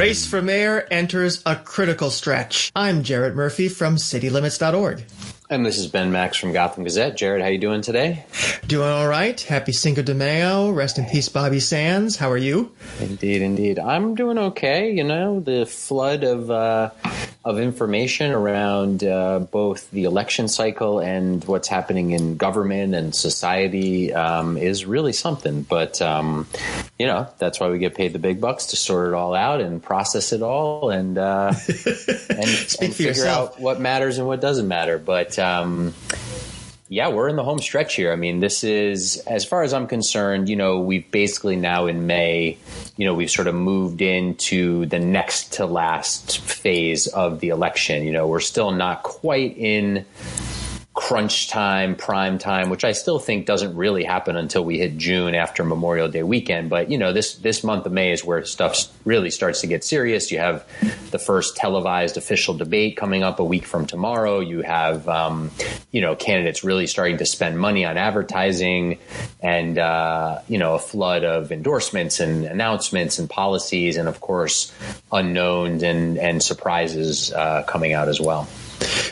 race for mayor enters a critical stretch. I'm Jarrett Murphy from citylimits.org. And this is Ben Max from Gotham Gazette. Jarrett, how you doing today? Doing all right. Happy Cinco de Mayo. Rest in peace, Bobby Sands. How are you? Indeed, indeed. I'm doing okay. You know, the flood of uh, of information around uh, both the election cycle and what's happening in government and society um, is really something. But um, you know, that's why we get paid the big bucks to sort it all out and process it all and uh, and, and figure yourself. out what matters and what doesn't matter. But um, yeah, we're in the home stretch here. I mean, this is, as far as I'm concerned, you know, we've basically now in May, you know, we've sort of moved into the next to last phase of the election. You know, we're still not quite in crunch time, prime time, which I still think doesn't really happen until we hit June after Memorial Day weekend. But you know, this this month of May is where stuff really starts to get serious. You have the first televised official debate coming up a week from tomorrow. You have um, you know candidates really starting to spend money on advertising, and uh, you know a flood of endorsements and announcements and policies, and of course unknowns and and surprises uh, coming out as well.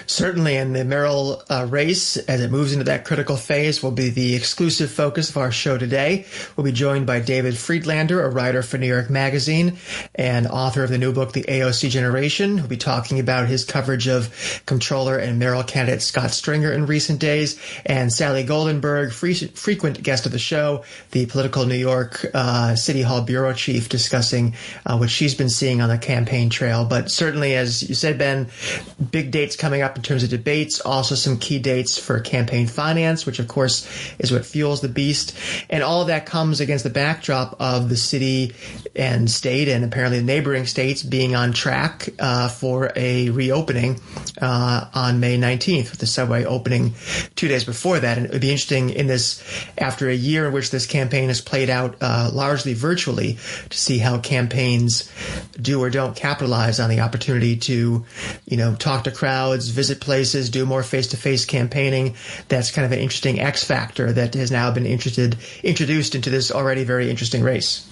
Certainly, and the mayoral uh, race, as it moves into that critical phase, will be the exclusive focus of our show today. We'll be joined by David Freedlander, a writer for New York Magazine and author of the new book, The AOC Generation, who'll be talking about his coverage of comptroller and mayoral candidate Scott Stringer in recent days, and Sally Goldenberg, free, frequent guest of the show, the Politico New York uh, City Hall bureau chief, discussing uh, what she's been seeing on the campaign trail. But certainly, as you said, Ben, big dates coming up in terms of debates, also some key dates for campaign finance, which of course is what fuels the beast. And all of that comes against the backdrop of the city and state and apparently the neighboring states being on track uh, for a reopening uh, on May 19th, with the subway opening two days before that. And it would be interesting in this, after a year in which this campaign has played out uh, largely virtually, to see how campaigns do or don't capitalize on the opportunity to, you know, talk to crowds, visit places, do more face-to-face campaigning. That's kind of an interesting X factor that has now been interested, introduced into this already very interesting race.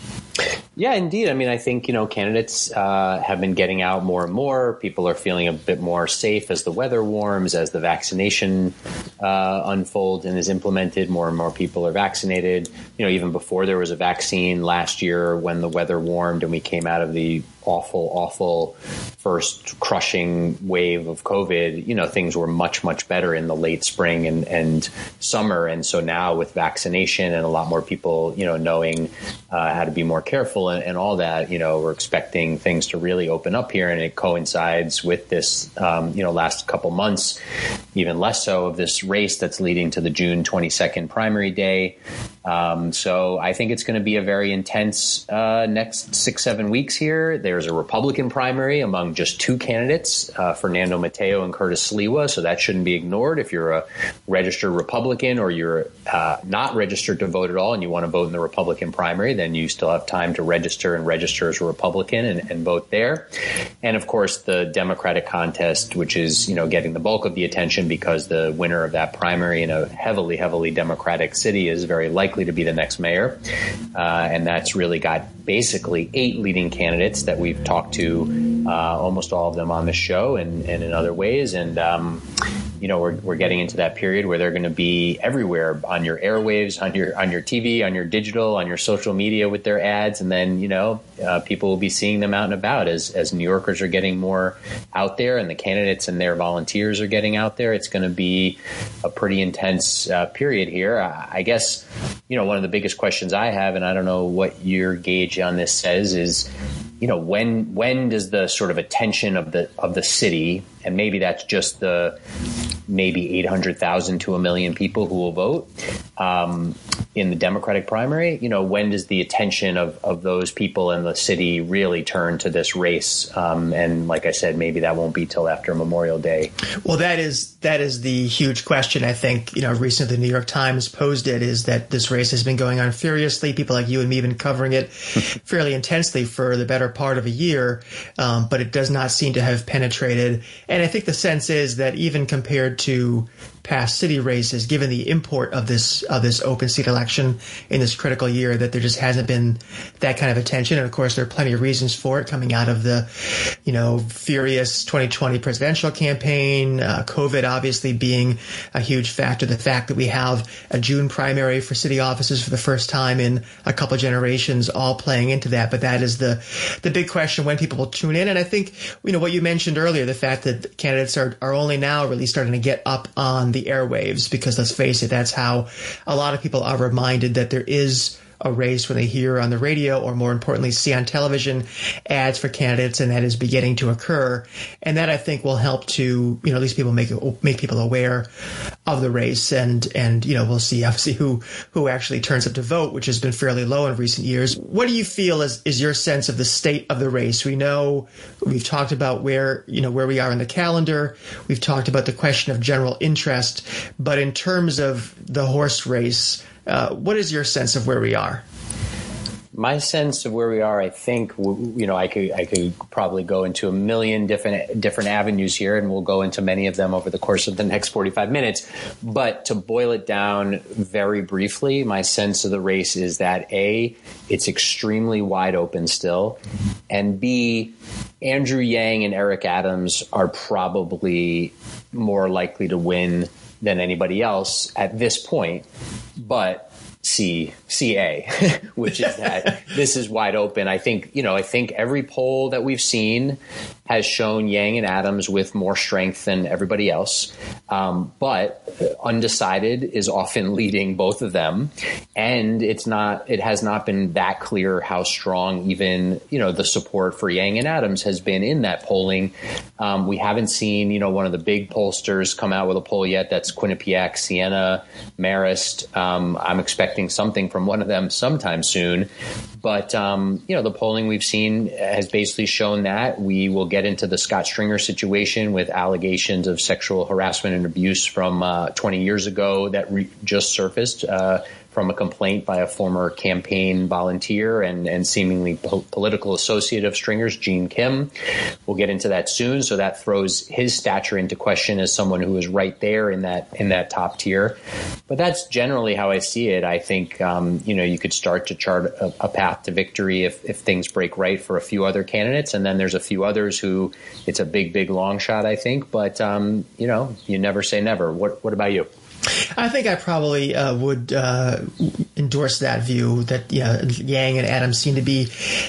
Yeah, indeed. I mean, I think you know candidates uh, have been getting out more and more. People are feeling a bit more safe as the weather warms, as the vaccination uh, unfolds and is implemented. More and more people are vaccinated. You know, even before there was a vaccine last year, when the weather warmed and we came out of the awful, awful first crushing wave of COVID, you know, things were much, much better in the late spring and, and summer. And so now with vaccination and a lot more people, you know, knowing uh, how to be more careful and, and, all that, you know, we're expecting things to really open up here. And it coincides with this, um, you know, last couple months, even less so of this race that's leading to the June 22nd primary day. Um, so I think it's going to be a very intense uh, next six, seven weeks here. There's a Republican primary among just two candidates, uh, Fernando Mateo and Curtis Sliwa. So that shouldn't be ignored. If you're a registered Republican or you're uh, not registered to vote at all and you want to vote in the Republican primary, then you still have time to register and register as a Republican and, and vote there. And of course, the Democratic contest, which is you know getting the bulk of the attention because the winner of that primary in a heavily, heavily Democratic city is very likely likely to be the next mayor. Uh, and that's really got basically eight leading candidates that we've talked to, uh, almost all of them on the show and, and in other ways. And, um, you know, we're, we're getting into that period where they're going to be everywhere on your airwaves, on your on your TV, on your digital, on your social media with their ads, and then you know, uh, people will be seeing them out and about as as New Yorkers are getting more out there, and the candidates and their volunteers are getting out there. It's going to be a pretty intense uh, period here. I, I guess you know one of the biggest questions I have, and I don't know what your gauge on this says, is you know when when does the sort of attention of the of the city and maybe that's just the maybe 800,000 to a million people who will vote um, in the Democratic primary. You know, when does the attention of, of those people in the city really turn to this race? Um, and like I said, maybe that won't be till after Memorial Day. Well, that is that is the huge question. I think you know, recently the New York Times posed it is that this race has been going on furiously. People like you and me have been covering it fairly intensely for the better part of a year, um, but it does not seem to have penetrated. And I think the sense is that even compared to past city races, given the import of this of this open seat election in this critical year that there just hasn't been that kind of attention. And of course, there are plenty of reasons for it coming out of the, you know, furious 2020 presidential campaign, uh, COVID obviously being a huge factor. The fact that we have a June primary for city offices for the first time in a couple generations, all playing into that. But that is the the big question when people will tune in. And I think you know what you mentioned earlier, the fact that candidates are are only now really starting to get up on the airwaves because let's face it, that's how a lot of people are reminded that there is a race when they hear on the radio or more importantly see on television ads for candidates and that is beginning to occur. And that I think will help to you know at least people make make people aware of the race and and you know we'll see obviously who who actually turns up to vote which has been fairly low in recent years. What do you feel is is your sense of the state of the race? We know we've talked about where you know where we are in the calendar. We've talked about the question of general interest. But in terms of the horse race uh, what is your sense of where we are? My sense of where we are, I think, you know, I could I could probably go into a million different different avenues here, and we'll go into many of them over the course of the next forty five minutes. But to boil it down very briefly, my sense of the race is that a it's extremely wide open still, and b Andrew Yang and Eric Adams are probably more likely to win than anybody else at this point. But C CA, which is that this is wide open. I think you know. I think every poll that we've seen has shown Yang and Adams with more strength than everybody else, um, but undecided is often leading both of them, and it's not. It has not been that clear how strong even you know the support for Yang and Adams has been in that polling. Um, we haven't seen you know one of the big pollsters come out with a poll yet. That's Quinnipiac, Siena, Marist. Um, I'm expecting something from one of them sometime soon. But um, you know, the polling we've seen has basically shown that we will get into the Scott Stringer situation with allegations of sexual harassment and abuse from uh, 20 years ago that re- just surfaced. Uh, from a complaint by a former campaign volunteer and, and seemingly po- political associate of Stringer's, Jean Kim. We'll get into that soon. So that throws his stature into question as someone who is right there in that in that top tier. But that's generally how I see it. I think um, you know you could start to chart a, a path to victory if, if things break right for a few other candidates, and then there's a few others who it's a big big long shot. I think, but um, you know you never say never. What what about you? I think I probably uh, would uh, endorse that view that you know, Yang and Adams seem to be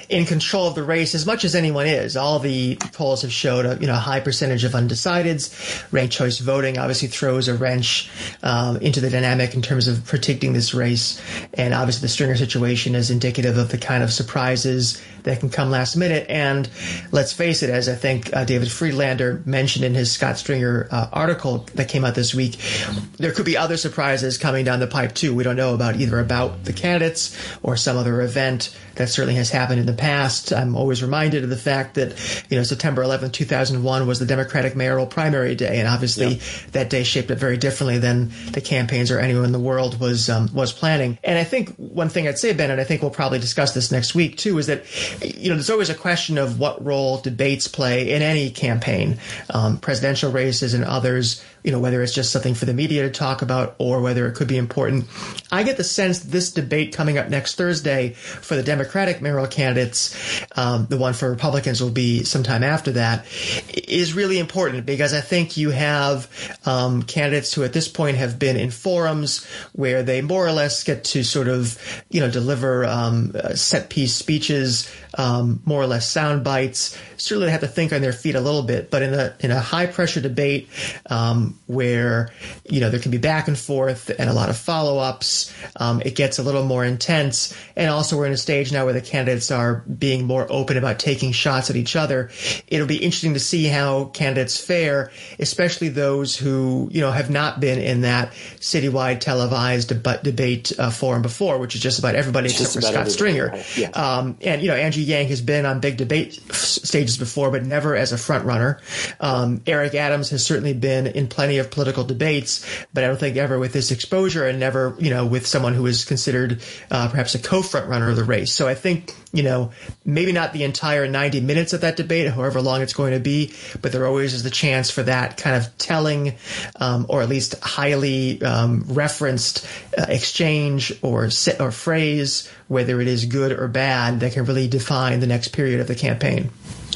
in control of the race as much as anyone is. All the polls have showed a you know high percentage of undecideds. Ranked choice voting obviously throws a wrench um, into the dynamic in terms of predicting this race, and obviously the Stringer situation is indicative of the kind of surprises that can come last minute. And let's face it, as I think uh, David Freedlander mentioned in his Scott Stringer uh, article that came out this week, there could be other surprises coming down the pipe too. We don't know about either about the candidates or some other event that certainly has happened in the past. I'm always reminded of the fact that, you know, September 11th, 2001 was the Democratic mayoral primary day. And obviously yep. that day shaped up very differently than the campaigns or anyone in the world was, um, was planning. And I think one thing I'd say, Ben, and I think we'll probably discuss this next week too, is that, you know, there's always a question of what role debates play in any campaign, um, presidential races and others you know, whether it's just something for the media to talk about or whether it could be important. I get the sense this debate coming up next Thursday for the Democratic mayoral candidates, um, the one for Republicans will be sometime after that, is really important because I think you have um, candidates who at this point have been in forums where they more or less get to sort of, you know, deliver um, set piece speeches, um, more or less sound bites. Certainly, they have to think on their feet a little bit, but in a in a high pressure debate, um, where you know there can be back and forth and a lot of follow ups. Um, it gets a little more intense, and also we're in a stage now where the candidates are being more open about taking shots at each other. It'll be interesting to see how candidates fare, especially those who you know have not been in that citywide televised deb- debate uh, forum before, which is just about everybody except for Scott Stringer. Yeah. Um, and you know Andrew Yang has been on big debate f- stages before, but never as a front runner. Um, Eric Adams has certainly been in plenty of political debates, but I don't think ever with this exposure and never, you know, with someone who is considered uh, perhaps a co-front runner of the race. So I think, you know, maybe not the entire 90 minutes of that debate, however long it's going to be, but there always is the chance for that kind of telling, um, or at least highly um, referenced uh, exchange or set or phrase, whether it is good or bad, that can really define the next period of the campaign.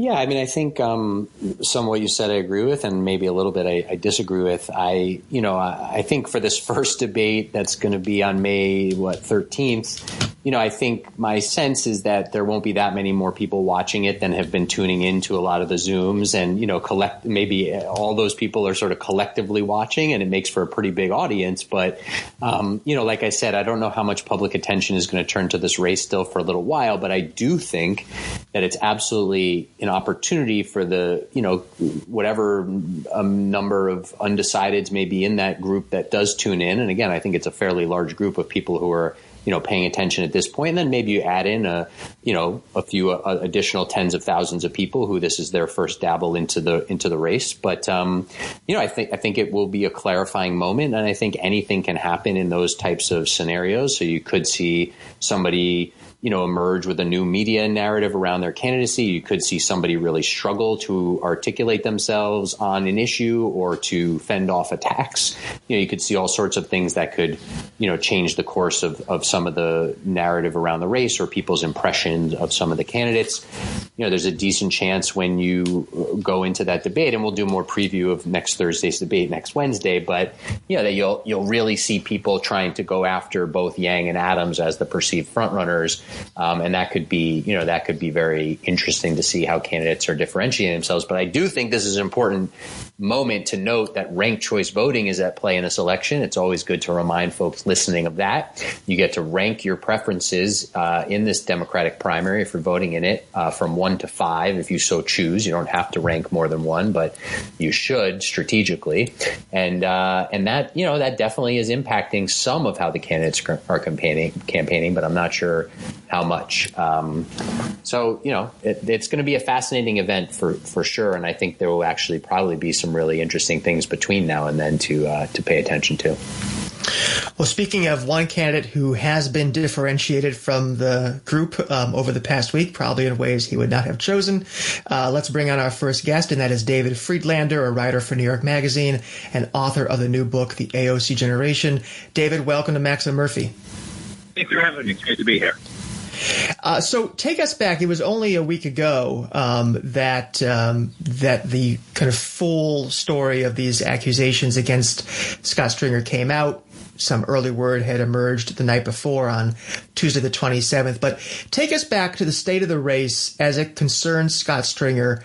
Yeah, I mean, I think um, some of what you said I agree with, and maybe a little bit I, I disagree with. I, you know, I, I, think for this first debate that's going to be on May what thirteenth, you know, I think my sense is that there won't be that many more people watching it than have been tuning into a lot of the Zooms, and you know, collect maybe all those people are sort of collectively watching, and it makes for a pretty big audience. But um, you know, like I said, I don't know how much public attention is going to turn to this race still for a little while, but I do think that it's absolutely an opportunity for the you know whatever um, number of undecideds may be in that group that does tune in, and again, I think it's a fairly large group of people who are you know paying attention at this point. And then maybe you add in a you know a few uh, additional tens of thousands of people who this is their first dabble into the into the race. But um, you know I think I think it will be a clarifying moment. And I think anything can happen in those types of scenarios. So you could see somebody you know, emerge with a new media narrative around their candidacy. You could see somebody really struggle to articulate themselves on an issue or to fend off attacks. You know, you could see all sorts of things that could, you know, change the course of, of some of the narrative around the race or people's impressions of some of the candidates. You know, there's a decent chance when you go into that debate, and we'll do more preview of next Thursday's debate next Wednesday, but you know, that you'll you'll really see people trying to go after both Yang and Adams as the perceived frontrunners um, and that could be, you know, that could be very interesting to see how candidates are differentiating themselves. But I do think this is an important moment to note that ranked choice voting is at play in this election. It's always good to remind folks listening of that. You get to rank your preferences uh, in this Democratic primary if you're voting in it uh, from one to five, if you so choose. You don't have to rank more than one, but you should strategically. And uh, and that you know that definitely is impacting some of how the candidates are campaigning. Campaigning, but I'm not sure how much. Um, so you know, it, it's going to be a fascinating event for for sure, and I think there will actually probably be some really interesting things between now and then to uh, to pay attention to. Well, speaking of one candidate who has been differentiated from the group um, over the past week, probably in ways he would not have chosen, uh, let's bring on our first guest, and that is David Freedlander, a writer for New York Magazine and author of the new book, The AOC Generation. David, welcome to Max and Murphy. Thanks for having me. It's great to be here. Uh, so take us back. It was only a week ago um, that um, that the kind of full story of these accusations against Scott Stringer came out. Some early word had emerged the night before on Tuesday the 27th. But take us back to the state of the race as it concerns Scott Stringer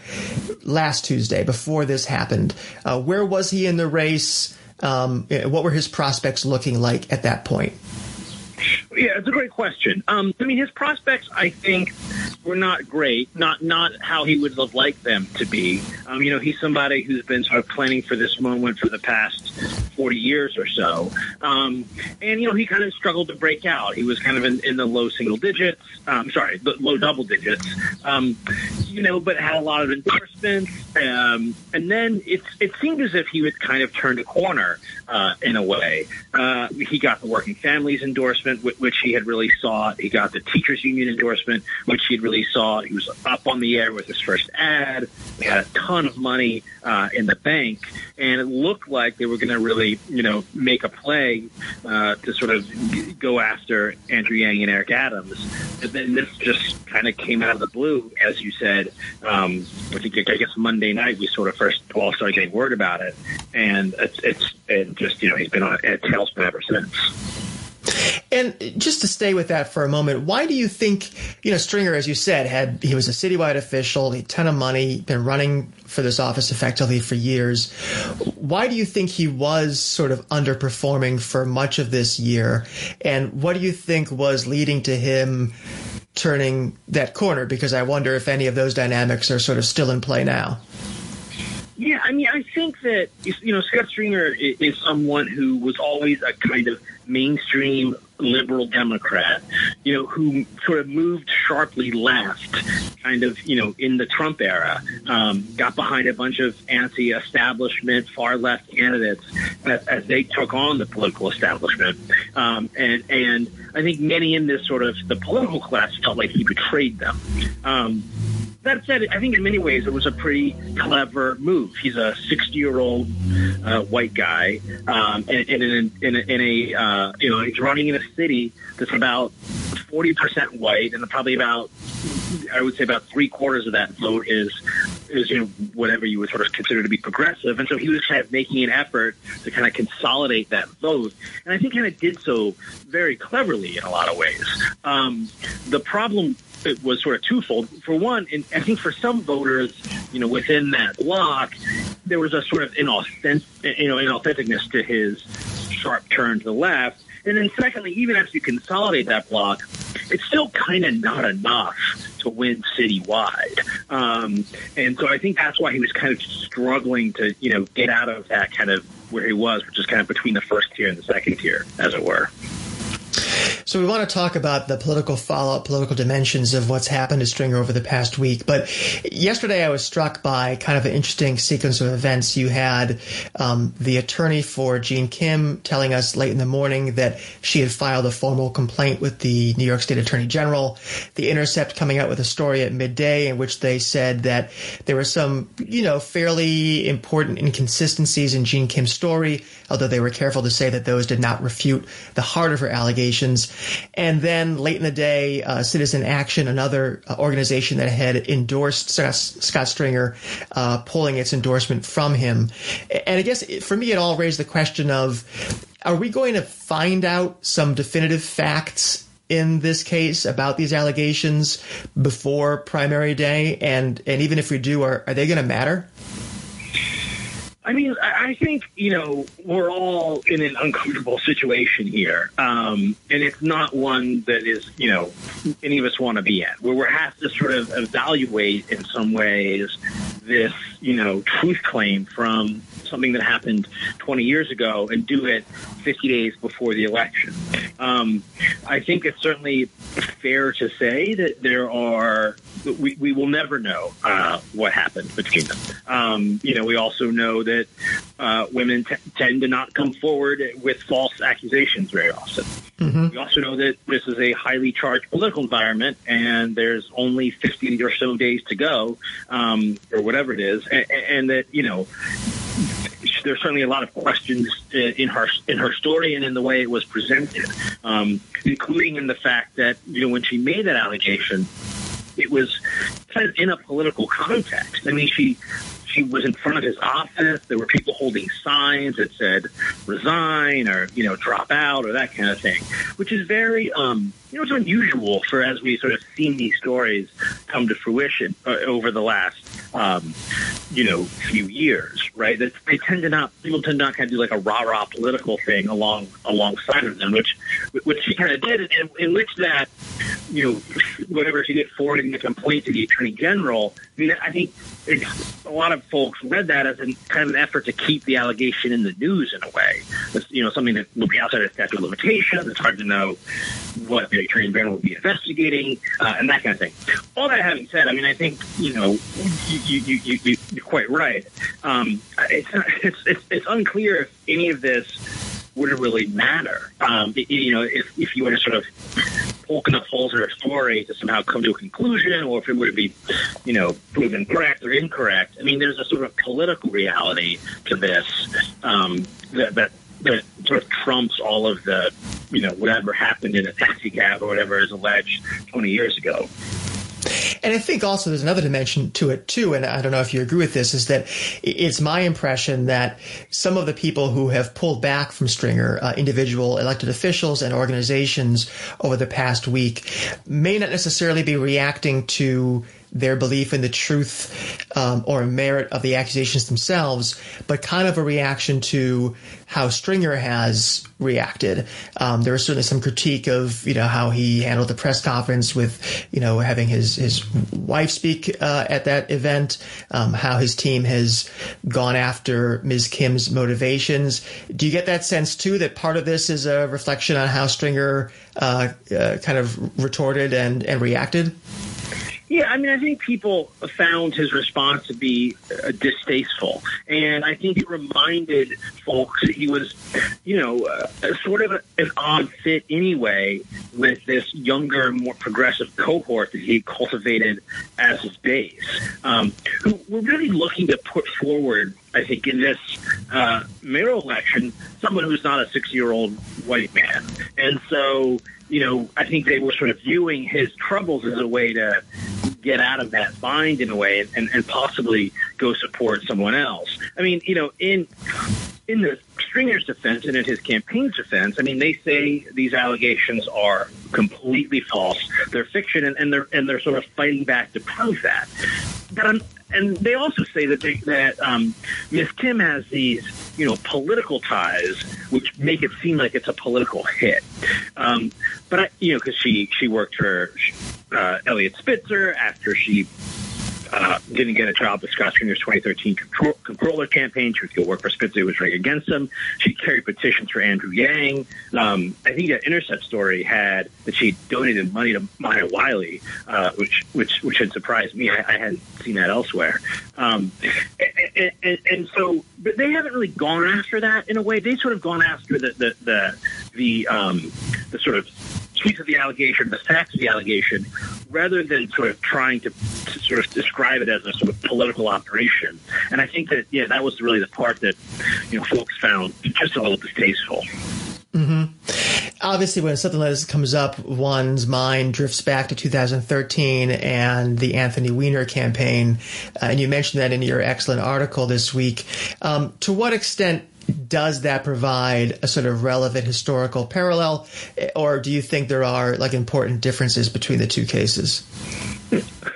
last Tuesday before this happened. Uh, where was he in the race? Um, what were his prospects looking like at that point? Yeah, it's a great question. Um, I mean, his prospects, I think, were not great. Not not how he would have liked them to be. Um, you know, he's somebody who's been sort of planning for this moment for the past forty years or so, um, and you know, he kind of struggled to break out. He was kind of in, in the low single digits. Um, sorry, the low double digits. Um, you know, but had a lot of endorsements. Um, and then it it seemed as if he would kind of turned a corner uh, in a way. Uh, he got the working families endorsement, which he had really sought. He got the teachers union endorsement, which he had really sought. He was up on the air with his first ad. He had a ton of money uh, in the bank, and it looked like they were going to really, you know, make a play uh, to sort of go after Andrew Yang and Eric Adams. And then this just kind of came out of the blue, as you said. Um, I think I guess Monday night we sort of first all started getting word about it, and it's, it's it just you know he's been on a tailspin ever since. And just to stay with that for a moment, why do you think, you know, Stringer, as you said, had he was a citywide official, a ton of money, been running for this office effectively for years. Why do you think he was sort of underperforming for much of this year? And what do you think was leading to him turning that corner? Because I wonder if any of those dynamics are sort of still in play now. Yeah, I mean, I think that you know Scott Stringer is someone who was always a kind of mainstream liberal Democrat, you know, who sort of moved sharply left, kind of, you know, in the Trump era, um, got behind a bunch of anti-establishment, far left candidates as, as they took on the political establishment, um, and and I think many in this sort of the political class felt like he betrayed them. Um, that said, I think in many ways it was a pretty clever move. He's a 60 year old uh, white guy, um, and, and, in, in, a, in a uh, you know he's running in a city that's about 40 percent white, and probably about I would say about three quarters of that vote is is you know whatever you would sort of consider to be progressive, and so he was kind of making an effort to kind of consolidate that vote, and I think kind of did so very cleverly in a lot of ways. Um, the problem it was sort of twofold. For one, and I think for some voters, you know, within that block, there was a sort of inauthentic, you know, inauthenticness to his sharp turn to the left. And then secondly, even as you consolidate that block, it's still kind of not enough to win citywide. Um, and so I think that's why he was kind of struggling to, you know, get out of that kind of where he was, which is kind of between the first tier and the second tier, as it were. So we want to talk about the political fallout, political dimensions of what's happened to Stringer over the past week. But yesterday I was struck by kind of an interesting sequence of events. You had um, the attorney for Jean Kim telling us late in the morning that she had filed a formal complaint with the New York State Attorney General. The Intercept coming out with a story at midday in which they said that there were some, you know, fairly important inconsistencies in Jean Kim's story, although they were careful to say that those did not refute the heart of her allegations. And then late in the day, uh, Citizen Action, another uh, organization that had endorsed Scott Stringer, uh, pulling its endorsement from him. And I guess for me, it all raised the question of, are we going to find out some definitive facts in this case about these allegations before primary day? And, and even if we do, are, are they going to matter? I mean, I think you know we're all in an uncomfortable situation here, um, and it's not one that is you know any of us want to be in. Where we have to sort of evaluate in some ways this you know truth claim from something that happened 20 years ago and do it 50 days before the election. Um, I think it's certainly fair to say that there are we, we will never know uh, what happened between them. Um, you know, we also know that uh, women t- tend to not come forward with false accusations very often. Mm-hmm. We also know that this is a highly charged political environment, and there's only 50 or so days to go, um, or whatever it is, and, and that you know there's certainly a lot of questions in her in her story and in the way it was presented, um, including in the fact that you know when she made that allegation, it was kind of in a political context. I mean, she she was in front of his office. There were people holding signs that said resign or, you know, drop out or that kind of thing, which is very, um, you know, it's unusual for as we sort of seen these stories come to fruition uh, over the last, um, you know, few years, right? That they tend to not, people tend to not kind of do like a rah rah political thing along alongside of them, which, which she kind of did, and in which that, you know, whatever she did forwarding the complaint to the attorney general. I mean, I think a lot of folks read that as a kind of an effort to keep the allegation in the news in a way. It's, you know, something that will be outside of statute of limitations. It's hard to know what the attorney general will be investigating uh, and that kind of thing. All that having said, I mean, I think you know you you you, you you're quite right. Um, it's, it's it's it's unclear if any of this would really matter? Um, you know, if, if you were to sort of poke enough holes in her story to somehow come to a conclusion, or if it would be, you know, proven correct or incorrect. I mean, there's a sort of political reality to this um, that, that that sort of trumps all of the, you know, whatever happened in a taxi cab or whatever is alleged 20 years ago. And I think also there's another dimension to it too, and I don't know if you agree with this, is that it's my impression that some of the people who have pulled back from Stringer, uh, individual elected officials and organizations over the past week, may not necessarily be reacting to their belief in the truth um, or merit of the accusations themselves, but kind of a reaction to how Stringer has reacted. Um, there was certainly some critique of you know how he handled the press conference with you know having his his wife speak uh, at that event, um, how his team has gone after Ms. Kim's motivations. Do you get that sense too that part of this is a reflection on how Stringer uh, uh, kind of retorted and and reacted? Yeah, I mean, I think people found his response to be uh, distasteful, and I think it reminded folks that he was, you know, uh, sort of a, an odd fit anyway with this younger, more progressive cohort that he cultivated as his base, um, who were really looking to put forward I think in this uh, mayoral election, someone who's not a six-year-old white man, and so you know, I think they were sort of viewing his troubles as a way to get out of that bind in a way and, and possibly go support someone else. I mean, you know, in in the Stringer's defense and in his campaign's defense, I mean, they say these allegations are completely false. They're fiction, and, and they're and they're sort of fighting back to prove that. But I'm, and they also say that they, that um, Miss Kim has these, you know, political ties, which make it seem like it's a political hit. Um, but I, you know, because she she worked for uh, Eliot Spitzer after she uh, didn't get a job with Scott Stringer's 2013 control, comptroller campaign. She was going to work for Spitzer, who was running against him. She carried petitions for Andrew Yang. Um, I think that Intercept story had that she donated money to Maya Wiley, uh, which which which had surprised me. I, I hadn't seen that elsewhere. Um, and, and, and, so, but they haven't really gone after that in a way. They sort of gone after the the the the, um, the sort of piece of the allegation, the facts of the allegation, rather than sort of trying to, to, sort of describe it as a sort of political operation. And I think that yeah, that was really the part that you know folks found just a little distasteful. Mm-hmm. Obviously, when something like this comes up, one's mind drifts back to 2013 and the Anthony Weiner campaign. Uh, and you mentioned that in your excellent article this week. Um, to what extent does that provide a sort of relevant historical parallel, or do you think there are like important differences between the two cases?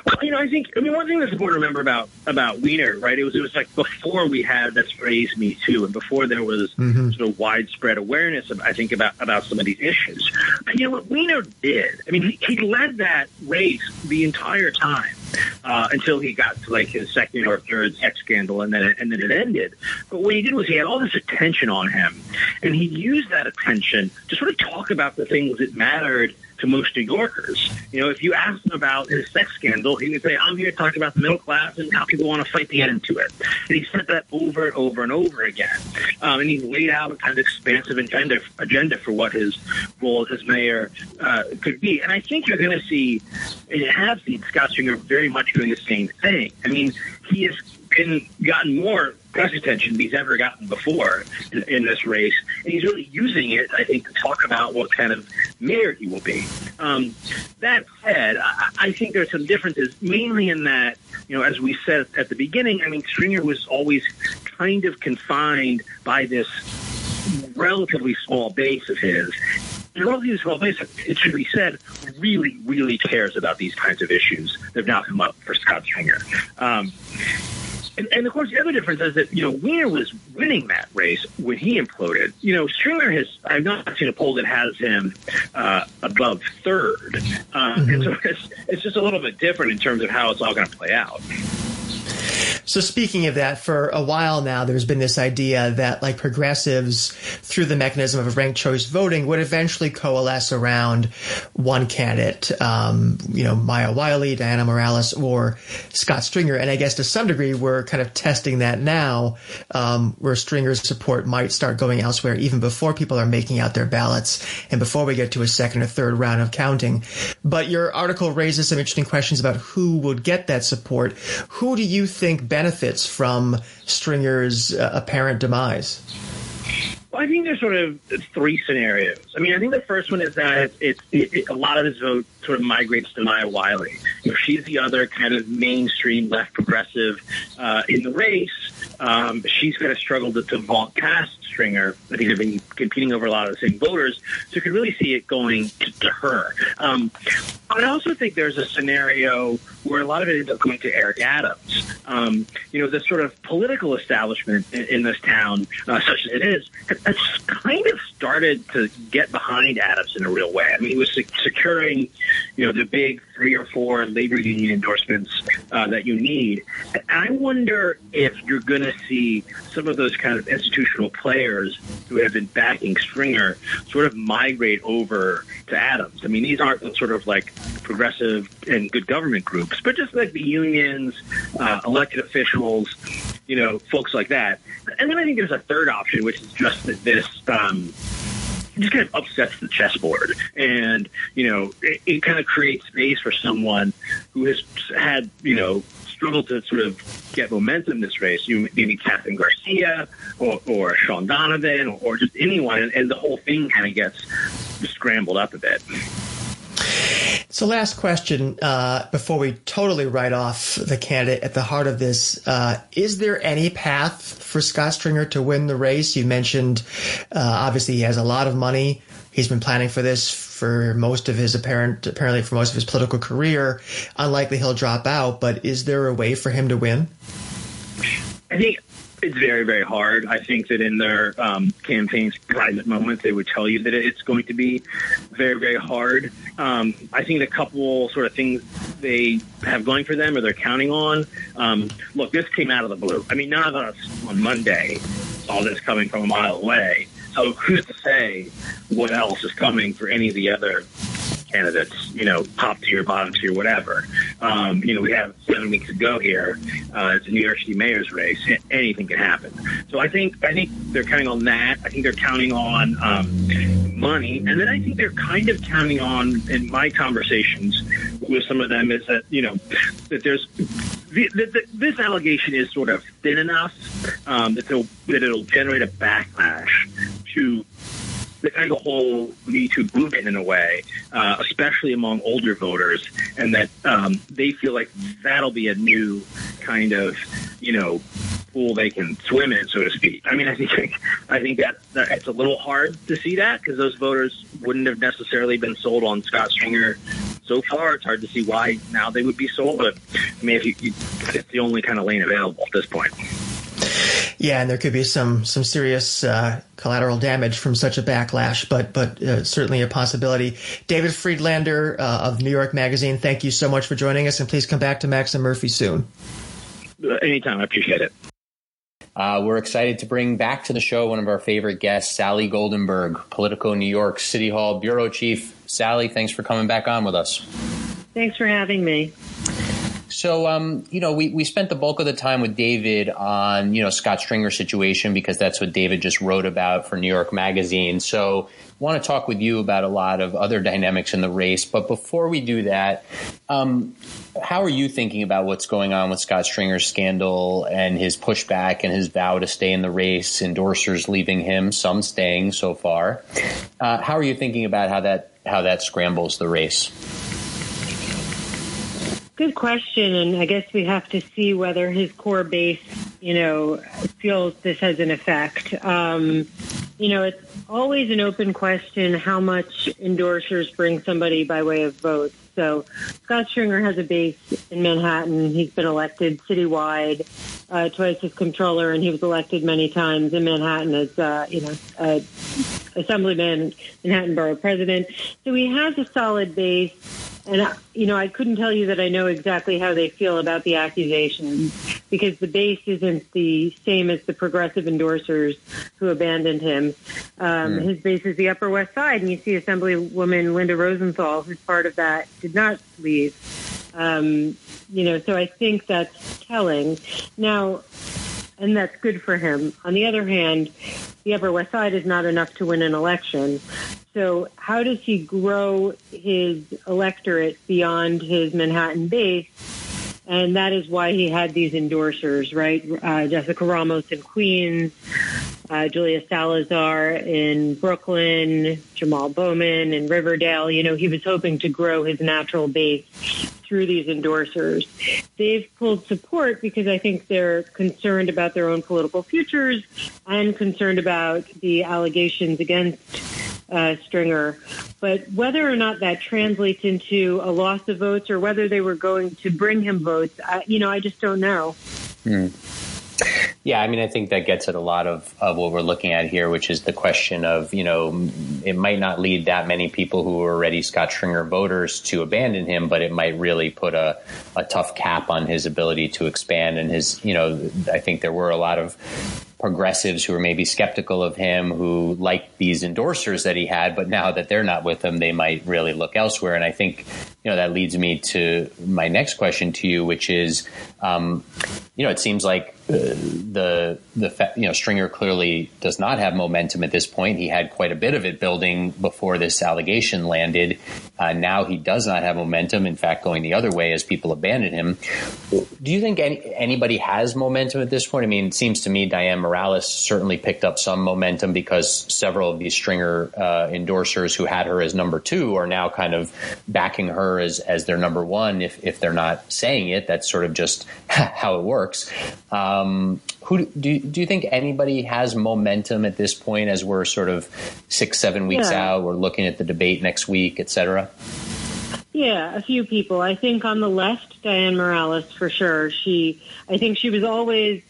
Well, you know, I think I mean one thing that's important to remember about about Weiner, right? It was it was like before we had this phrase "Me Too" and before there was mm-hmm. sort of widespread awareness, of, I think about about some of these issues. But you know what Weiner did? I mean, he, he led that race the entire time uh, until he got to like his second or third sex scandal, and then it, and then it ended. But what he did was he had all this attention on him, and he used that attention to sort of talk about the things that mattered to most New Yorkers. You know, if you asked him about his sex scandal, he would say, I'm here to talk about the middle class and how people want to fight to get into it. And he said that over and over and over again. Um, and he laid out a kind of expansive agenda, agenda for what his role as mayor uh, could be. And I think you're going to see, and have seen Scott Stringer very much doing the same thing. I mean, he has been gotten more press attention than he's ever gotten before in, in, this race, and he's really using it, I think, to talk about what kind of mayor he will be. Um, that said, I, I think there's some differences, mainly in that, you know, as we said at the beginning, I mean, Stringer was always kind of confined by this relatively small base of his. And relatively small base, it should be said, really, really cares about these kinds of issues that have now come up for Scott Stringer. Um, and, and, of course, the other difference is that you know Weiner was winning that race when he imploded. You know, Stringer has I've not seen a poll that has him uh, above third, uh, mm-hmm. and so it's, it's just a little bit different in terms of how it's all going to play out. So speaking of that, for a while now, there's been this idea that like progressives, through the mechanism of ranked choice voting, would eventually coalesce around one candidate, um, you know, Maya Wiley, Diana Morales, or Scott Stringer. And I guess to some degree, we're kind of testing that now, um, where Stringer's support might start going elsewhere even before people are making out their ballots and before we get to a second or third round of counting. But your article raises some interesting questions about who would get that support. Who do you think benefits from Stringer's uh, apparent demise? Well, I think there's sort of three scenarios. I mean, I think the first one is that it's, it, it, a lot of his vote sort of migrates to Maya Wiley. She's the other kind of mainstream left progressive uh, in the race. um, she's going to struggle to, vault past Stringer. I think they've been competing over a lot of the same voters, so you can really see it going to, to her. Um, I also think there's a scenario where a lot of it ends up going to Eric Adams. Um, you know, the sort of political establishment in, in this town, uh, such as it is, has kind of started to get behind Adams in a real way. I mean, he was securing, you know, the big three or four labor union endorsements uh, that you need. I wonder if you're going to see some of those kind of institutional players who have been backing Stringer sort of migrate over to Adams. I mean, these aren't sort of like progressive and good government groups, but just like the unions, uh, elected officials, you know, folks like that. And then I think there's a third option, which is just this. Um, just kind of upsets the chessboard, and you know it, it kind of creates space for someone who has had you know struggled to sort of get momentum in this race. You maybe Kathryn Garcia or, or Shaun Donovan or, or just anyone, and, and the whole thing kind of gets scrambled up a bit. So, last question uh, before we totally write off the candidate at the heart of this: uh, Is there any path for Scott Stringer to win the race? You mentioned uh, obviously he has a lot of money. He's been planning for this for most of his apparent, apparently for most of his political career. Unlikely he'll drop out, but is there a way for him to win? I think it's very, very hard. I think that in their um, campaign's private moments, they would tell you that it's going to be very, very hard. Um, I think the couple sort of things they have going for them or they're counting on. Um, look, this came out of the blue. I mean, none of us on Monday saw this coming from a mile away. So who's to say what else is coming for any of the other candidates, you know, top tier, bottom tier, whatever. Um, you know, we have seven weeks to go here. Uh, it's a New York City mayor's race. Anything can happen. So I think I think they're counting on that. I think they're counting on um, money, and then I think they're kind of counting on. In my conversations with some of them, is that you know that there's the, the, this allegation is sort of thin enough um, that, that it'll generate a backlash to the kind of whole Me Too movement in a way, uh, especially among older voters, and that um, they feel like that'll be a new kind of, you know, pool they can swim in, so to speak. I mean, I think I think that, that it's a little hard to see that because those voters wouldn't have necessarily been sold on Scott Stringer so far. It's hard to see why now they would be sold, but I mean, if you, you it's the only kind of lane available at this point. Yeah, and there could be some some serious uh, collateral damage from such a backlash, but but uh, certainly a possibility. David Freedlander uh, of New York Magazine, thank you so much for joining us, and please come back to Max and Murphy soon. Uh, anytime, I appreciate it. Uh, we're excited to bring back to the show one of our favorite guests, Sally Goldenberg, Politico New York City Hall bureau chief. Sally, thanks for coming back on with us. Thanks for having me. So, um, you know, we, we spent the bulk of the time with David on, you know, Scott Stringer situation because that's what David just wrote about for New York Magazine. So, want to talk with you about a lot of other dynamics in the race. But before we do that, um, how are you thinking about what's going on with Scott Stringer's scandal and his pushback and his vow to stay in the race, endorsers leaving him, some staying so far? Uh, how are you thinking about how that how that scrambles the race? Good question, and I guess we have to see whether his core base, you know, feels this has an effect. Um, you know, it's always an open question how much endorsers bring somebody by way of votes. So Scott Stringer has a base in Manhattan. He's been elected citywide uh, twice as comptroller, and he was elected many times in Manhattan as, uh, you know, assemblyman, Manhattan Borough president. So he has a solid base. And, you know, I couldn't tell you that I know exactly how they feel about the accusations because the base isn't the same as the progressive endorsers who abandoned him. Um, mm. His base is the Upper West Side, and you see Assemblywoman Linda Rosenthal, who's part of that, did not leave. Um, you know, so I think that's telling. Now, and that's good for him. On the other hand, the Upper West Side is not enough to win an election. So, how does he grow his electorate beyond his Manhattan base? And that is why he had these endorsers, right? Uh, Jessica Ramos in Queens, uh, Julia Salazar in Brooklyn, Jamal Bowman in Riverdale. You know, he was hoping to grow his natural base through these endorsers. They've pulled support because I think they're concerned about their own political futures and concerned about the allegations against uh, Stringer. But whether or not that translates into a loss of votes or whether they were going to bring him votes, I, you know, I just don't know. Hmm. Yeah, I mean, I think that gets at a lot of, of what we're looking at here, which is the question of, you know, it might not lead that many people who are already Scott Stringer voters to abandon him, but it might really put a, a tough cap on his ability to expand. And his, you know, I think there were a lot of progressives who were maybe skeptical of him, who liked these endorsers that he had, but now that they're not with him, they might really look elsewhere. And I think, you know, that leads me to my next question to you, which is, um, you know, it seems like the the you know Stringer clearly does not have momentum at this point. He had quite a bit of it building before this allegation landed. Uh, now he does not have momentum. In fact, going the other way as people abandon him. Do you think any, anybody has momentum at this point? I mean, it seems to me Dianne Morales certainly picked up some momentum because several of these Stringer uh, endorsers who had her as number two are now kind of backing her as as their number one. If if they're not saying it, that's sort of just how it works. Um, who do do you think anybody has momentum at this point as we're sort of six seven weeks yeah. out? We're looking at the debate next week, et cetera. Yeah, a few people. I think on the left, Dianne Morales for sure. She, I think she was always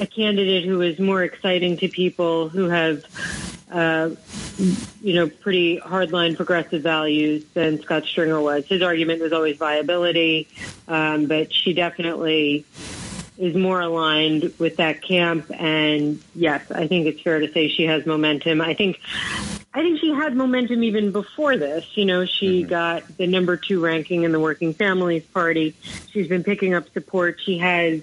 a candidate who was more exciting to people who have, uh, you know, pretty hardline progressive values than Scott Stringer was. His argument was always viability, um, but she definitely is more aligned with that camp. And yes, I think it's fair to say she has momentum. I think I think she had momentum even before this. You know, she mm-hmm. got the number two ranking in the Working Families Party. She's been picking up support. She has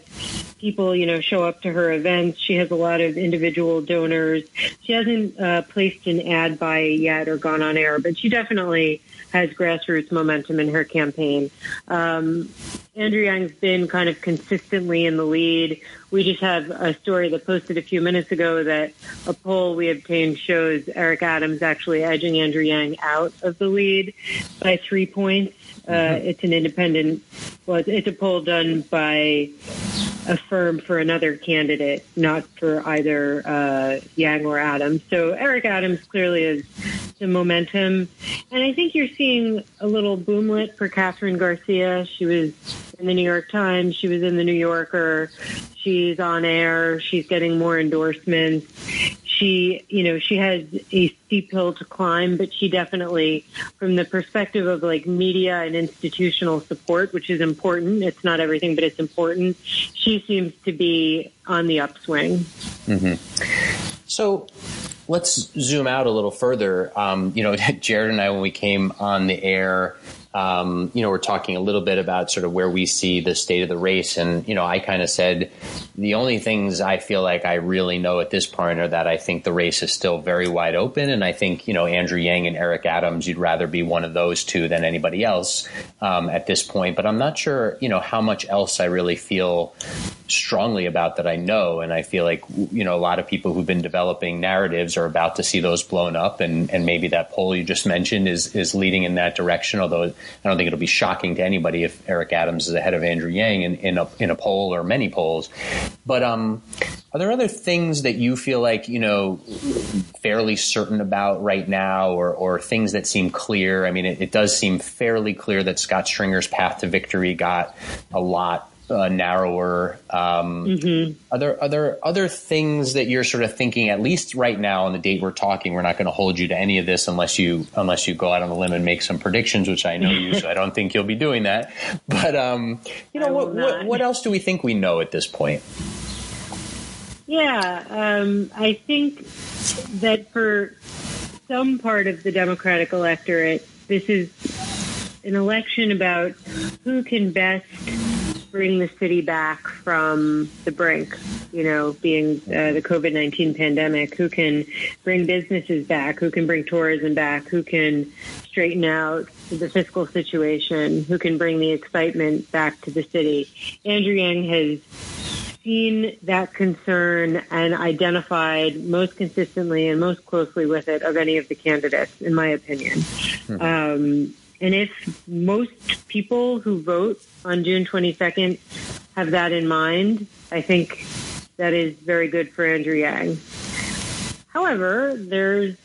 people, you know, show up to her events. She has a lot of individual donors. She hasn't uh, placed an ad buy yet or gone on air, but she definitely has grassroots momentum in her campaign. Um, Andrew Yang's been kind of consistently in the lead. We just have a story that posted a few minutes ago that a poll we obtained shows Eric Adams actually edging Andrew Yang out of the lead by three points. Uh, mm-hmm. It's an independent, well, it's a poll done by a firm for another candidate, not for either uh, Yang or Adams. So Eric Adams clearly has the momentum. And I think you're seeing a little boomlet for Kathryn Garcia. She was in the New York Times. She was in the New Yorker. She's on air. She's getting more endorsements she, you know, she has a steep hill to climb, but she definitely, from the perspective of like media and institutional support, which is important, it's not everything, but it's important. She seems to be on the upswing. Mm-hmm. So let's zoom out a little further. Um, you know, Jarrett and I, when we came on the air, um, you know, we're talking a little bit about sort of where we see the state of the race. And, you know, I kind of said the only things I feel like I really know at this point are that I think the race is still very wide open. And I think, you know, Andrew Yang and Eric Adams, you'd rather be one of those two than anybody else um, at this point. But I'm not sure, you know, how much else I really feel strongly about that I know. And I feel like, you know, a lot of people who've been developing narratives are about to see those blown up. And, and maybe that poll you just mentioned is, is leading in that direction, although I don't think it'll be shocking to anybody if Eric Adams is ahead of Andrew Yang in, in a in a poll or many polls. But um, are there other things that you feel like you know fairly certain about right now, or or things that seem clear? I mean, it, it does seem fairly clear that Scott Stringer's path to victory got a lot uh, narrower. Um, mm-hmm. Are there are there other things that you're sort of thinking? At least right now, on the date we're talking, we're not going to hold you to any of this unless you unless you go out on the limb and make some predictions, which I know you, so I don't think you'll be doing that. But um, you know, what, what, what else do we think we know at this point? Yeah, um, I think that for some part of the Democratic electorate, this is an election about who can best bring the city back from the brink, you know, being uh, the COVID 19 pandemic, who can bring businesses back, who can bring tourism back, who can straighten out the fiscal situation, who can bring the excitement back to the city. Andrew Yang has seen that concern and identified most consistently and most closely with it of any of the candidates, in my opinion. Hmm. Um, and if most people who vote on June 22nd have that in mind, I think that is very good for Andrew Yang. However, there's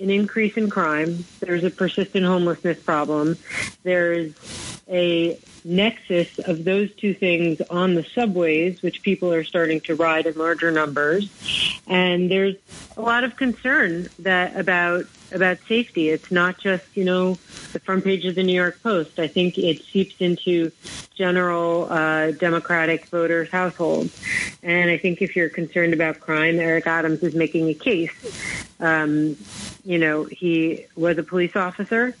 an increase in crime. There's a persistent homelessness problem. There's a nexus of those two things on the subways, which people are starting to ride in larger numbers. And there's a lot of concern that about about safety. It's not just, you know, the front page of the New York Post. I think it seeps into general uh, Democratic voters' households. And I think if you're concerned about crime, Eric Adams is making a case. Um, you know, he was a police officer.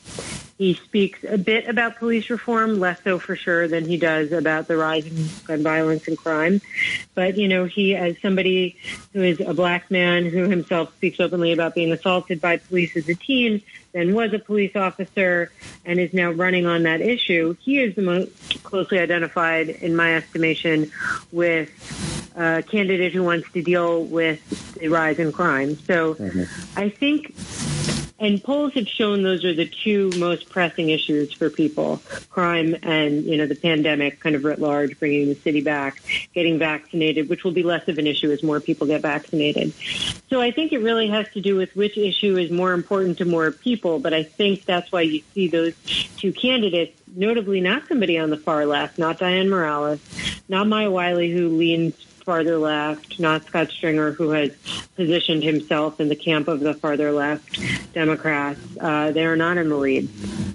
He speaks a bit about police reform, less so for sure than he does about the rise in gun violence and crime. But, you know, he, as somebody who is a black man who himself speaks openly about being assaulted by police as a teen, then was a police officer and is now running on that issue, he is the most closely identified, in my estimation, with a candidate who wants to deal with the rise in crime. So mm-hmm. I think and polls have shown those are the two most pressing issues for people: crime and you know the pandemic, kind of writ large, bringing the city back, getting vaccinated, which will be less of an issue as more people get vaccinated. So I think it really has to do with which issue is more important to more people. But I think that's why you see those two candidates notably not somebody on the far left, not Dianne Morales, not Maya Wiley, who leans farther left, not Scott Stringer, who has positioned himself in the camp of the farther left Democrats. Uh, they are not in the lead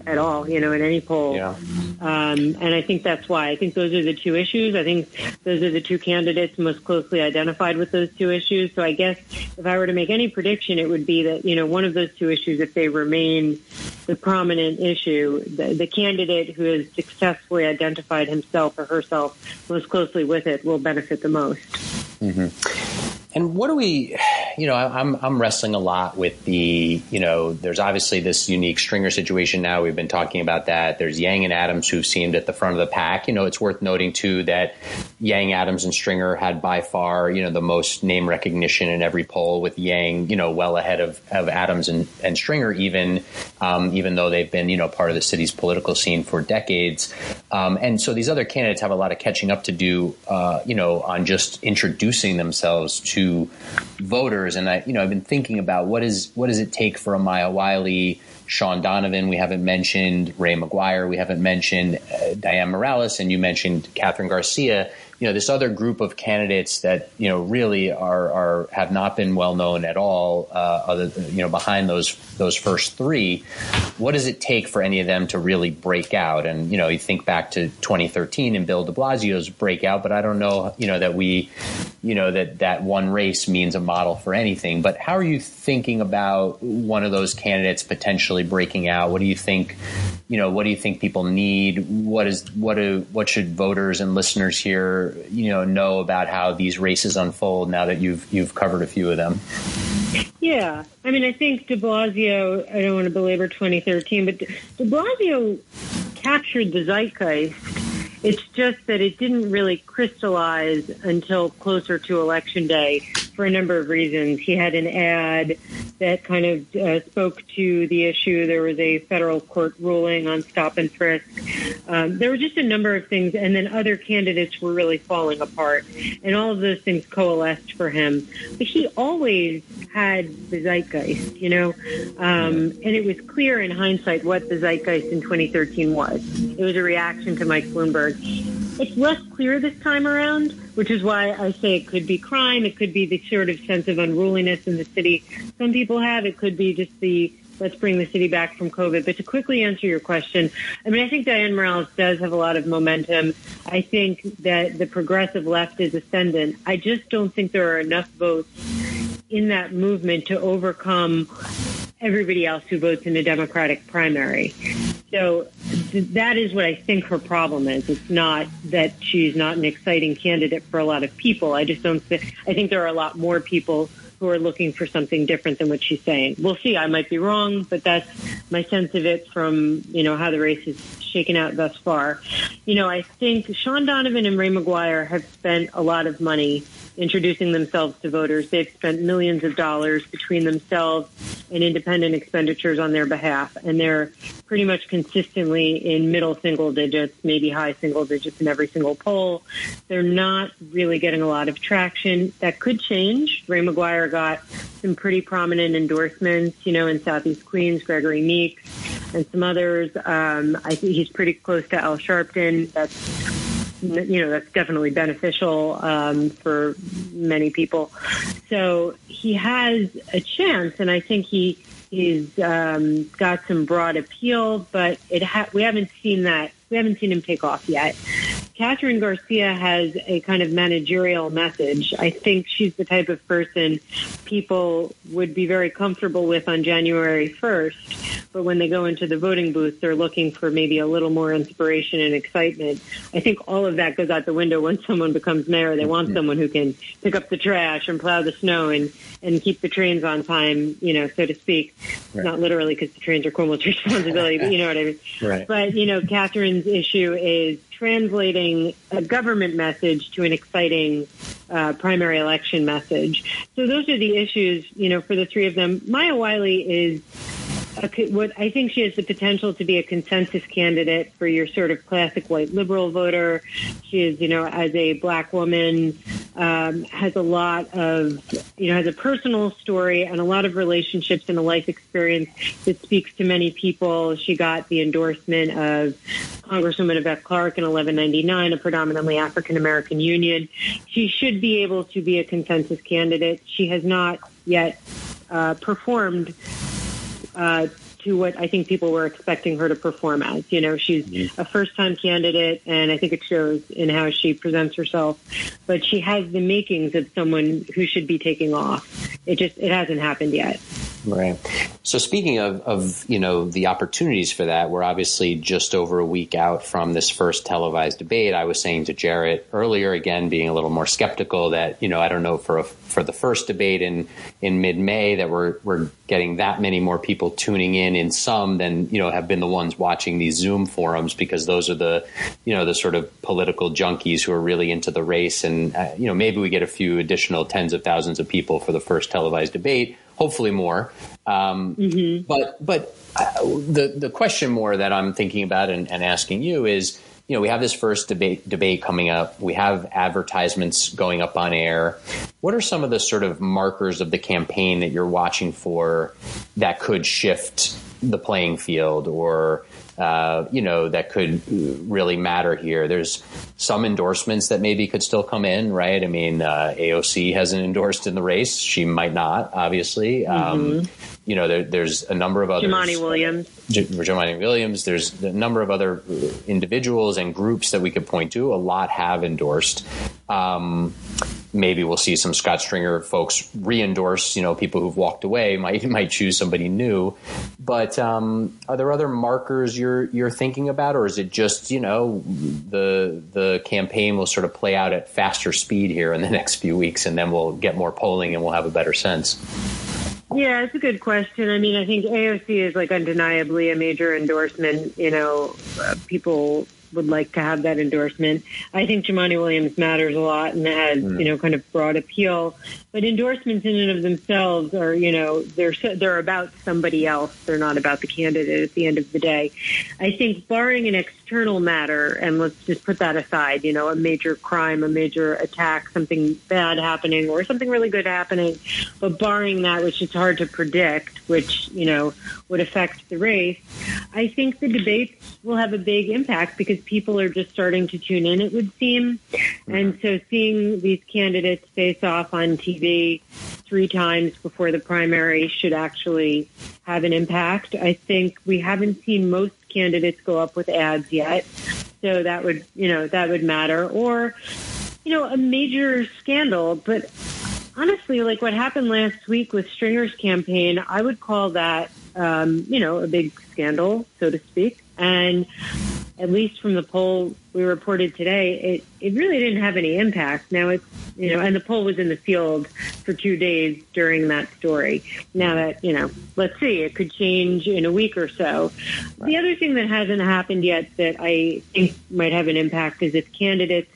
at all, you know, in any poll. Yeah. Um, and I think that's why. I think those are the two issues. I think those are the two candidates most closely identified with those two issues. So I guess if I were to make any prediction, it would be that, you know, one of those two issues, if they remain the prominent issue, the, the candidate who has successfully identified himself or herself most closely with it will benefit the most. Mm-hmm. And what do we, you know, I'm I'm wrestling a lot with the, you know, there's obviously this unique stringer situation now. We've been talking about that. There's Yang and Adams who seemed at the front of the pack. You know, it's worth noting too that Yang, Adams, and Stringer had by far, you know, the most name recognition in every poll. With Yang, you know, well ahead of, of Adams and, and Stringer, even um, even though they've been, you know, part of the city's political scene for decades. Um, and so these other candidates have a lot of catching up to do, uh, you know, on just introducing themselves to voters. And I, you know, I've been thinking about what is what does it take for a Maya Wiley, Shaun Donovan, we haven't mentioned Ray McGuire, we haven't mentioned uh, Dianne Morales, and you mentioned Kathryn Garcia you know this other group of candidates that you know really are are have not been well known at all uh, other you know behind those those first three what does it take for any of them to really break out? And you know you think back to 2013 and Bill de Blasio's breakout but I don't know you know that we you know that that one race means a model for anything. But how are you thinking about one of those candidates potentially breaking out? What do you think you know what do you think people need what is what do what should voters and listeners here you know know about how these races unfold now that you've you've covered a few of them? Yeah, I mean, I think De Blasio. I don't want to belabor 2013, but De Blasio captured the zeitgeist. It's just that it didn't really crystallize until closer to election day for a number of reasons. He had an ad that kind of uh, spoke to the issue. There was a federal court ruling on stop and frisk. Um, there were just a number of things, and then other candidates were really falling apart, and all of those things coalesced for him. But he always had the zeitgeist, you know, um, and it was clear in hindsight what the zeitgeist in 2013 was. It was a reaction to Mike Bloomberg. It's less clear this time around, which is why I say it could be crime. It could be the sort of sense of unruliness in the city some people have. It could be just the let's bring the city back from COVID. But to quickly answer your question, I mean, I think Dianne Morales does have a lot of momentum. I think that the progressive left is ascendant. I just don't think there are enough votes in that movement to overcome everybody else who votes in the Democratic primary. So that is what I think her problem is. It's not that she's not an exciting candidate for a lot of people. I just don't think, I think there are a lot more people who are looking for something different than what she's saying. We'll see. I might be wrong, but that's my sense of it from, you know, how the race is shaken out thus far. You know, I think Shaun Donovan and Ray McGuire have spent a lot of money introducing themselves to voters. They've spent millions of dollars between themselves and independent expenditures on their behalf, and they're pretty much consistently in middle single digits, maybe high single digits in every single poll. They're not really getting a lot of traction. That could change. Ray McGuire got some pretty prominent endorsements, you know, in Southeast Queens, Gregory Meeks, and some others. Um, I think he's pretty close to Al Sharpton. That's you know that's definitely beneficial um, for many people. So he has a chance, and I think he he's um, got some broad appeal, but it ha- we haven't seen that. We haven't seen him take off yet. Kathryn Garcia has a kind of managerial message. I think she's the type of person people would be very comfortable with on January 1st, but when they go into the voting booth, they're looking for maybe a little more inspiration and excitement. I think all of that goes out the window when someone becomes mayor. They want someone who can pick up the trash and plow the snow and, and keep the trains on time, you know, so to speak. Right. Not literally because the trains are Cuomo's responsibility, but you know what I mean. Right. But, you know, Kathryn's issue is translating a government message to an exciting uh, primary election message. So those are the issues, you know, for the three of them. Maya Wiley is a, what I think she has the potential to be a consensus candidate for your sort of classic white liberal voter. She is, you know, as a black woman, um, has a lot of, you know, has a personal story and a lot of relationships and a life experience that speaks to many people. She got the endorsement of Congresswoman Yvette Clarke in 1199, a predominantly African American union. She should be able to be a consensus candidate. She has not yet uh, performed uh, to what I think people were expecting her to perform as. You know, she's mm-hmm. a first time candidate, and I think it shows in how she presents herself. But she has the makings of someone who should be taking off. It just it hasn't happened yet. Right. So speaking of, of you know the opportunities for that, we're obviously just over a week out from this first televised debate. I was saying to Jarrett earlier, again being a little more skeptical that you know I don't know for a, for the first debate in in mid May that we're we're getting that many more people tuning in in some than you know have been the ones watching these Zoom forums because those are the you know the sort of political junkies who are really into the race and uh, you know maybe we get a few additional tens of thousands of people for the first televised debate hopefully more. Um, mm-hmm. But but uh, the the question more that I'm thinking about and, and, asking you is, you know, we have this first debate debate coming up. We have advertisements going up on air. What are some of the sort of markers of the campaign that you're watching for that could shift the playing field or uh, you know, that could really matter here. There's some endorsements that maybe could still come in, right? I mean, uh, AOC hasn't endorsed in the race. She might not, obviously. Um, mm-hmm. Um, you know, there, there's a number of others. Jumaane Williams. J- Jumaane Williams. There's a number of other individuals and groups that we could point to. A lot have endorsed. Um, maybe we'll see some Scott Stringer folks re-endorse. You know, people who've walked away might might choose somebody new. But um, are there other markers you're you're thinking about, or is it just you know the the campaign will sort of play out at faster speed here in the next few weeks, and then we'll get more polling and we'll have a better sense. Yeah, it's a good question. I mean, I think AOC is like undeniably a major endorsement. You know, uh, people would like to have that endorsement. I think Jumaane Williams matters a lot and has, mm. you know, kind of broad appeal. But endorsements in and of themselves are, you know, they're they're about somebody else. They're not about the candidate at the end of the day. I think, barring an external matter, and let's just put that aside, you know, a major crime, a major attack, something bad happening, or something really good happening, but barring that, which is hard to predict, which you know would affect the race, I think the debates will have a big impact because people are just starting to tune in. It would seem, and mm-hmm. so seeing these candidates face off on TV three times before the primary should actually have an impact. I think we haven't seen most candidates go up with ads yet. So that would, you know, that would matter. Or, you know, a major scandal. But honestly, like what happened last week with Stringer's campaign, I would call that, um, you know, a big scandal, so to speak. And at least from the poll we reported today, it, it really didn't have any impact. Now it's, you know, and the poll was in the field for two days during that story. Now that, you know, let's see, it could change in a week or so. Right. The other thing that hasn't happened yet that I think might have an impact is if candidates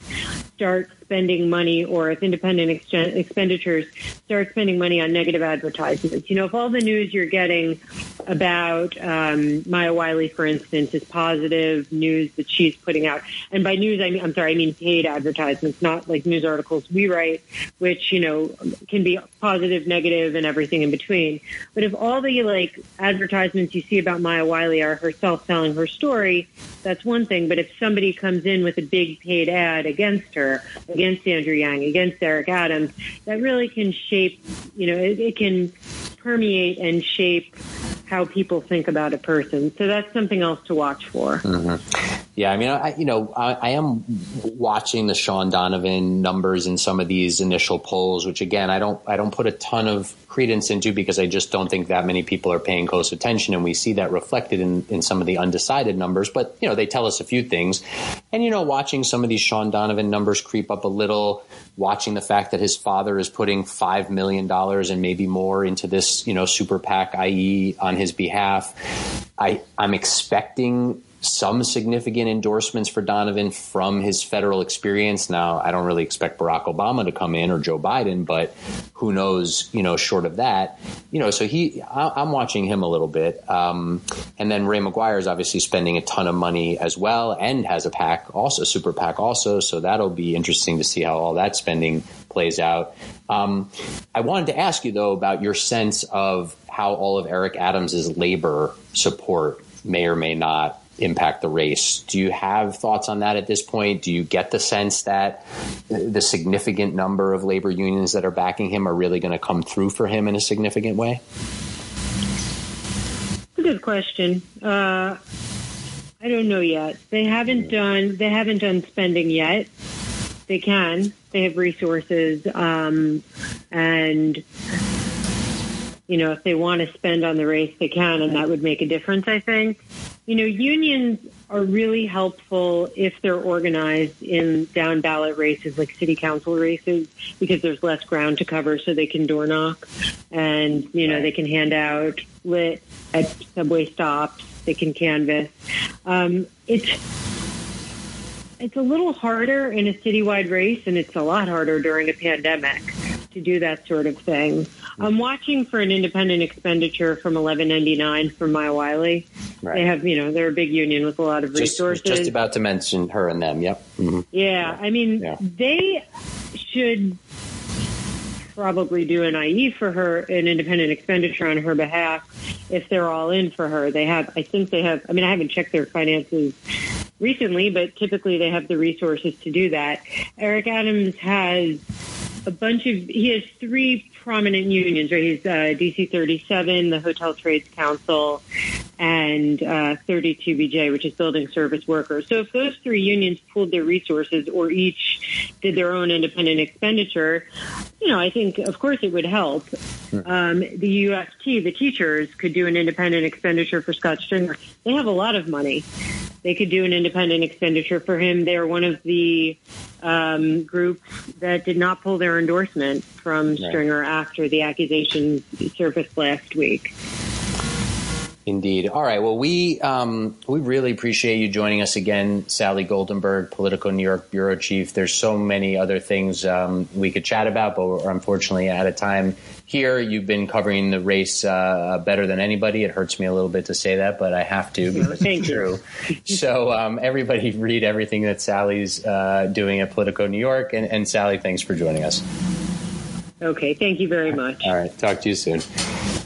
start spending money or if independent ex- expenditures start spending money on negative advertisements. You know, if all the news you're getting about um, Maya Wiley, for instance, is positive news that she's putting out, and by news, I mean, I'm sorry, I mean paid advertisements, not like news articles we write, which, you know, can be positive, negative, and everything in between. But if all the like advertisements you see about Maya Wiley are herself telling her story, that's one thing. But if somebody comes in with a big paid ad against her, against Andrew Yang, against Eric Adams, that really can shape, you know, it, it can permeate and shape how people think about a person. So that's something else to watch for. Mm-hmm. Yeah, I mean, I, you know, I, I, am watching the Shaun Donovan numbers in some of these initial polls, which again, I don't, I don't put a ton of credence into because I just don't think that many people are paying close attention, and we see that reflected in, in some of the undecided numbers. But you know, they tell us a few things, and you know, watching some of these Shaun Donovan numbers creep up a little, watching the fact that his father is putting five million dollars and maybe more into this, you know, super PAC, i.e., on his behalf. I, I'm expecting some significant endorsements for Donovan from his federal experience. Now, I don't really expect Barack Obama to come in or Joe Biden, but who knows, you know, short of that, you know, so he, I, am watching him a little bit. Um, and then Ray McGuire is obviously spending a ton of money as well and has a PAC also, super PAC also. So that'll be interesting to see how all that spending plays out. Um, I wanted to ask you though about your sense of how all of Eric Adams's labor support may or may not impact the race. Do you have thoughts on that at this point? Do you get the sense that the significant number of labor unions that are backing him are really going to come through for him in a significant way? Good question. Uh, I don't know yet. They haven't done they haven't done spending yet. They can. They have resources, um, and you know if they want to spend on the race, they can, and that would make a difference. I think you know, unions are really helpful if they're organized in down ballot races like city council races because there's less ground to cover so they can door knock and, you know, they can hand out lit at subway stops. They can canvass. Um, it's, it's a little harder in a citywide race and it's a lot harder during a pandemic to do that sort of thing. I'm watching for an independent expenditure from 1199 from Maya Wiley. Right. They have, you know, they're a big union with a lot of resources. Just, just about to mention her and them. Yep. Mm-hmm. Yeah, yeah, I mean, yeah. they should probably do an IE for her, an independent expenditure on her behalf, if they're all in for her. They have, I think they have. I mean, I haven't checked their finances recently, but typically they have the resources to do that. Eric Adams has a bunch of he has three prominent unions, right? He's uh, DC 37, the Hotel Trades Council, and uh, 32BJ, which is Building Service Workers. So if those three unions pooled their resources or each did their own independent expenditure, you know, I think of course it would help. Um, the UFT, the teachers, could do an independent expenditure for Scott Stringer. They have a lot of money. They could do an independent expenditure for him. They are one of the um, groups that did not pull their endorsement from right. Stringer after the accusations surfaced last week. Indeed. All right. Well, we um, we really appreciate you joining us again, Sally Goldenberg, Politico New York bureau chief. There's so many other things um, we could chat about, but we're unfortunately out of time here. You've been covering the race uh, better than anybody. It hurts me a little bit to say that, but I have to because it's true. so um, everybody read everything that Sally's uh, doing at Politico New York, and, and Sally, thanks for joining us. Okay. Thank you very much. All right. Talk to you soon.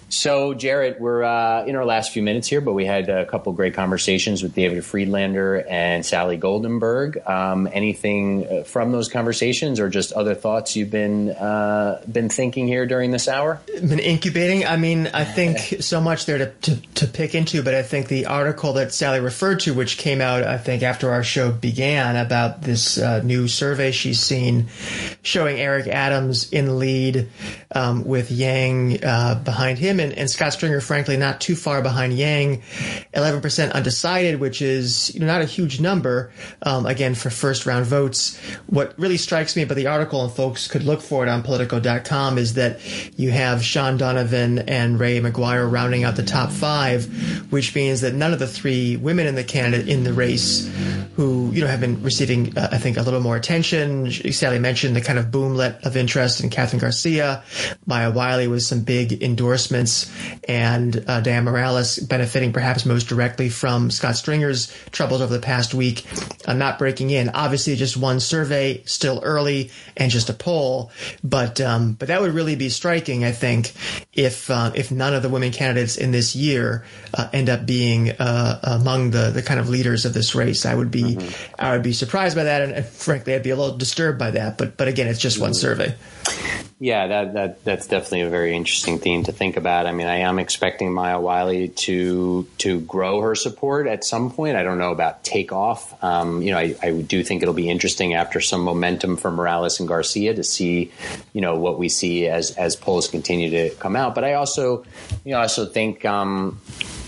So, Jarrett, we're uh, in our last few minutes here, but we had a couple great conversations with David Freedlander and Sally Goldenberg. Um, anything uh, from those conversations, or just other thoughts you've been uh, been thinking here during this hour? Been incubating. I mean, I think so much there to, to, to pick into, but I think the article that Sally referred to, which came out, I think after our show began, about this uh, new survey she's seen showing Eric Adams in lead um, with Yang uh, behind him and, and Scott Stringer, frankly, not too far behind Yang, 11% undecided, which is you know not a huge number. Um, again, for first round votes, what really strikes me about the article, and folks could look for it on Politico.com, is that you have Shaun Donovan and Ray McGuire rounding out the top five, which means that none of the three women in the candidate in the race who you know have been receiving, uh, I think, a little more attention. Sally mentioned the kind of boomlet of interest in Kathryn Garcia, Maya Wiley was some big and uh, Dianne Morales benefiting perhaps most directly from Scott Stringer's troubles over the past week, uh, not breaking in. Obviously, just one survey, still early, and just a poll, but um, but that would really be striking, I think, if uh, if none of the women candidates in this year uh, end up being uh, among the the kind of leaders of this race. I would be mm-hmm. I would be surprised by that, and, and, frankly, I'd be a little disturbed by that. But but again, it's just one mm-hmm. survey. Yeah, that, that that's definitely a very interesting theme to think about. I mean, I am expecting Maya Wiley to to grow her support at some point. I don't know about takeoff. Um, you know, I, I do think it'll be interesting after some momentum for Morales and Garcia to see, you know, what we see as as polls continue to come out. But I also, you know, I also think um,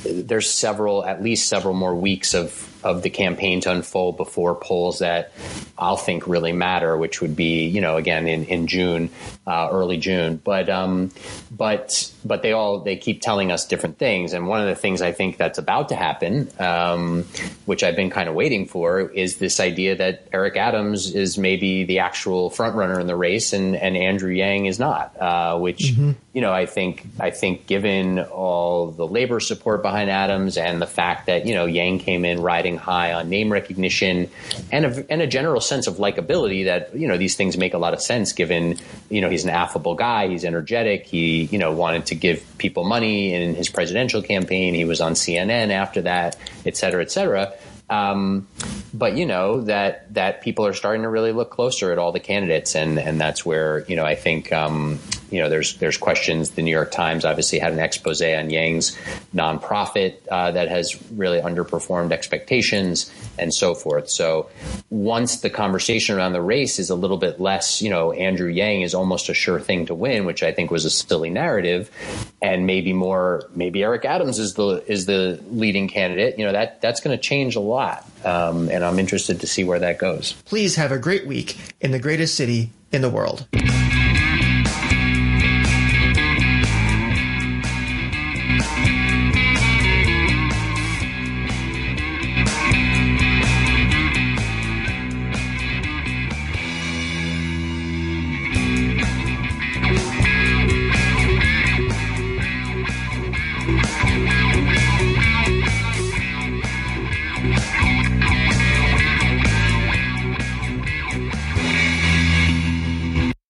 there's several, at least several more weeks of of the campaign to unfold before polls that I'll think really matter, which would be, you know, again in, in June, uh, early June. But um, but but they all they keep telling us different things. And one of the things I think that's about to happen, um, which I've been kind of waiting for, is this idea that Eric Adams is maybe the actual front runner in the race, and and Andrew Yang is not. Uh, which mm-hmm. you know, I think I think given all the labor support behind Adams and the fact that you know Yang came in high on name recognition and a, and a general sense of likability that, you know, these things make a lot of sense given, you know, he's an affable guy. He's energetic. He, you know, wanted to give people money in his presidential campaign. He was on CNN after that, et cetera, et cetera. Um, but you know that that people are starting to really look closer at all the candidates, and and that's where you know I think um, you know there's there's questions. The New York Times obviously had an expose on Yang's nonprofit uh, that has really underperformed expectations and so forth. So once the conversation around the race is a little bit less, you know, Andrew Yang is almost a sure thing to win, which I think was a silly narrative, and maybe more maybe Eric Adams is the is the leading candidate. You know that that's going to change a lot, um, and I'm interested to see where that goes. Please have a great week in the greatest city in the world.